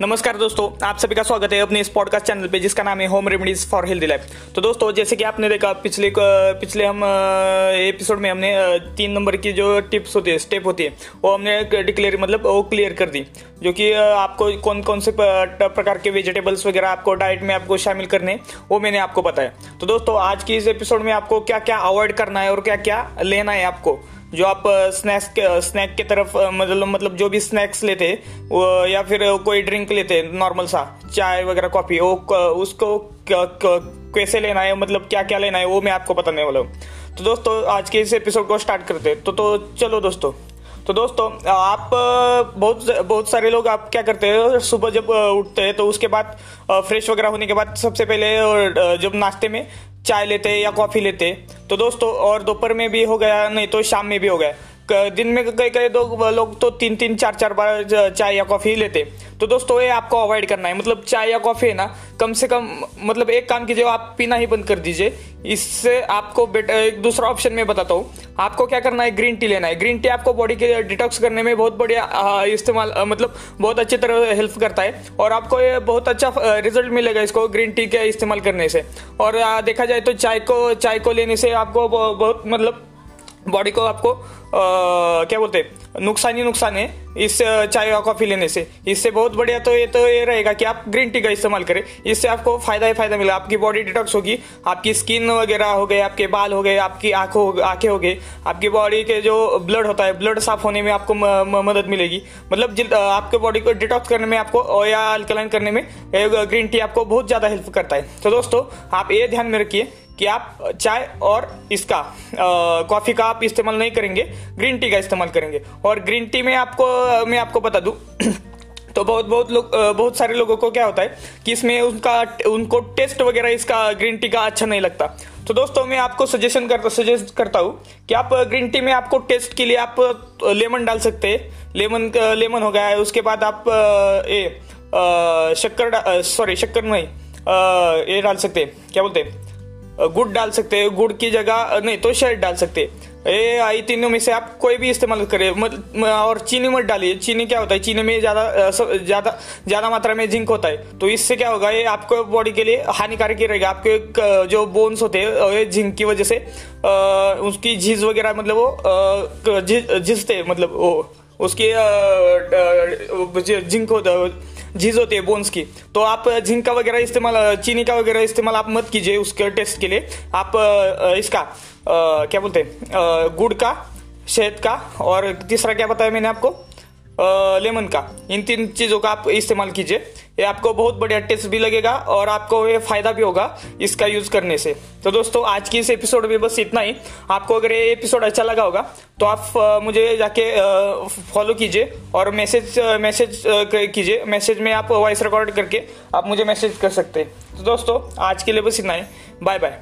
नमस्कार दोस्तों, आप सभी का स्वागत है अपने इस पॉडकास्ट चैनल पे, जिसका नाम है home remedies for healthy life तो दोस्तों, जैसे कि आपने देखा, पिछले पिछले हम एपिसोड में हमने तीन नंबर की जो टिप्स होती है स्टेप होती है, वो हमने डिक्लेयर मतलब वो क्लियर कर दी। जो कि आपको कौन कौन से प्रकार के वेजिटेबल्स वगैरह आपको डाइट में आपको शामिल करने वो मैंने आपको बताया। तो दोस्तों, आज की इस एपिसोड में आपको क्या क्या अवॉइड करना है और क्या क्या लेना है आपको? जो आप स्नैक्स के स्नैक के तरफ़ मतलब मतलब जो भी स्नैक्स लेते या फिर कोई ड्रिंक लेते नॉर्मल सा, चाय वगैरह कॉफ़ी वो उसको कैसे लेना है मतलब क्या क्या लेना है, वो मैं आपको बताने वाला हूँ। तो दोस्तों, आज के इस एपिसोड को स्टार्ट करते तो तो चलो दोस्तों तो दोस्तों, आप बहुत बहुत सारे लोग आप क्या करते हैं? सुबह जब उठते हैं तो उसके बाद फ्रेश वगैरह होने के बाद सबसे पहले जब नाश्ते में चाय लेते हैं या कॉफ़ी लेते हैं। तो दोस्तों, और दोपहर में भी हो गया, नहीं तो शाम में भी हो गया। दिन में कई कई दो लोग तो तीन तीन, चार चार बार चाय या कॉफ़ी ही लेते तो दोस्तों, ये आपको अवॉइड करना है। मतलब चाय या कॉफ़ी है ना, कम से कम मतलब एक काम कीजिए, आप पीना ही बंद कर दीजिए। इससे आपको बेटर एक दूसरा ऑप्शन में बताता हूँ। आपको क्या करना है? ग्रीन टी लेना है। ग्रीन टी आपको बॉडी के डिटॉक्स करने में बहुत बढ़िया इस्तेमाल मतलब बहुत अच्छी तरह हेल्प करता है। और आपको ये बहुत अच्छा रिज़ल्ट मिलेगा इसको ग्रीन टी के इस्तेमाल करने से। और देखा जाए तो चाय को चाय को लेने से आपको बहुत मतलब बॉडी को आपको आ, क्या बोलते हैं? नुकसान ही नुकसान है। इस चाय या कॉफ़ी लेने से। इससे बहुत बढ़िया तो ये तो ये रहेगा कि आप ग्रीन टी का इस्तेमाल करें। इससे आपको फ़ायदा ही फ़ायदा मिलेगा। आपकी बॉडी डिटॉक्स होगी, आपकी स्किन वगैरह हो गए, आपके बाल हो गए, आपकी आँखों, आँखें हो गई आपकी बॉडी के जो ब्लड होता है, ब्लड साफ़ होने में आपको मदद मिलेगी। मतलब आपके बॉडी को डिटॉक्स करने में, आपको या अल्कलाइन करने में ग्रीन टी आपको बहुत ज़्यादा हेल्प करता है। तो दोस्तों, आप ये ध्यान में रखिए। कि आप चाय और इसका कॉफ़ी का आप इस्तेमाल नहीं करेंगे, ग्रीन टी का इस्तेमाल करेंगे। और ग्रीन टी में आपको, मैं आपको बता दूँ तो बहुत बहुत लोग बहुत सारे लोगों को क्या होता है कि इसमें उनका, उनको टेस्ट वगैरह इसका ग्रीन टी का अच्छा नहीं लगता। तो दोस्तों, मैं आपको सजेशन करता सजेस्ट करता हूँ कि आप ग्रीन टी में आपको टेस्ट के लिए आप लेमन डाल सकते हैं। लेमन लेमन हो गया है उसके बाद आप ये शक्कर सॉरी शक्कर नहीं ये डाल सकते क्या बोलते हैं? गुड़ डाल सकते हैं, गुड़ की जगह नहीं तो शहद डाल सकते ये आई तीनों में से आप कोई भी इस्तेमाल करें, मत और चीनी मत डालिए। चीनी क्या होता है? चीनी में ज़्यादा ज़्यादा ज़्यादा मात्रा में जिंक होता है। तो इससे क्या होगा? ये आपको बॉडी के लिए हानिकारक ही रहेगा। आपके जो बोन्स होते हैं जिंक की वजह से उसकी झीज वगैरह मतलब वो झिझते मतलब वो, उसकी जिंक होता झीज होती है बोन्स की। तो आप जिंक का वगैरह इस्तेमाल चीनी का वगैरह इस्तेमाल आप मत कीजिए उसके टेस्ट के लिए। आप इसका क्या बोलते हैं गुड़ का, शहद का और तीसरा क्या बताया मैंने आपको? लेमन का। इन तीन चीज़ों का आप इस्तेमाल कीजिए। ये आपको बहुत बढ़िया टेस्ट भी लगेगा और आपको ये फ़ायदा भी होगा इसका यूज़ करने से। तो दोस्तों, आज की इस एपिसोड में बस इतना ही। आपको अगर ये एपिसोड अच्छा लगा होगा तो आप मुझे जाके फॉलो कीजिए और मैसेज मैसेज कीजिए। मैसेज में आप वॉइस रिकॉर्ड करके आप मुझे मैसेज कर सकते हैं। तो दोस्तों, आज के लिए बस इतना ही। Bye bye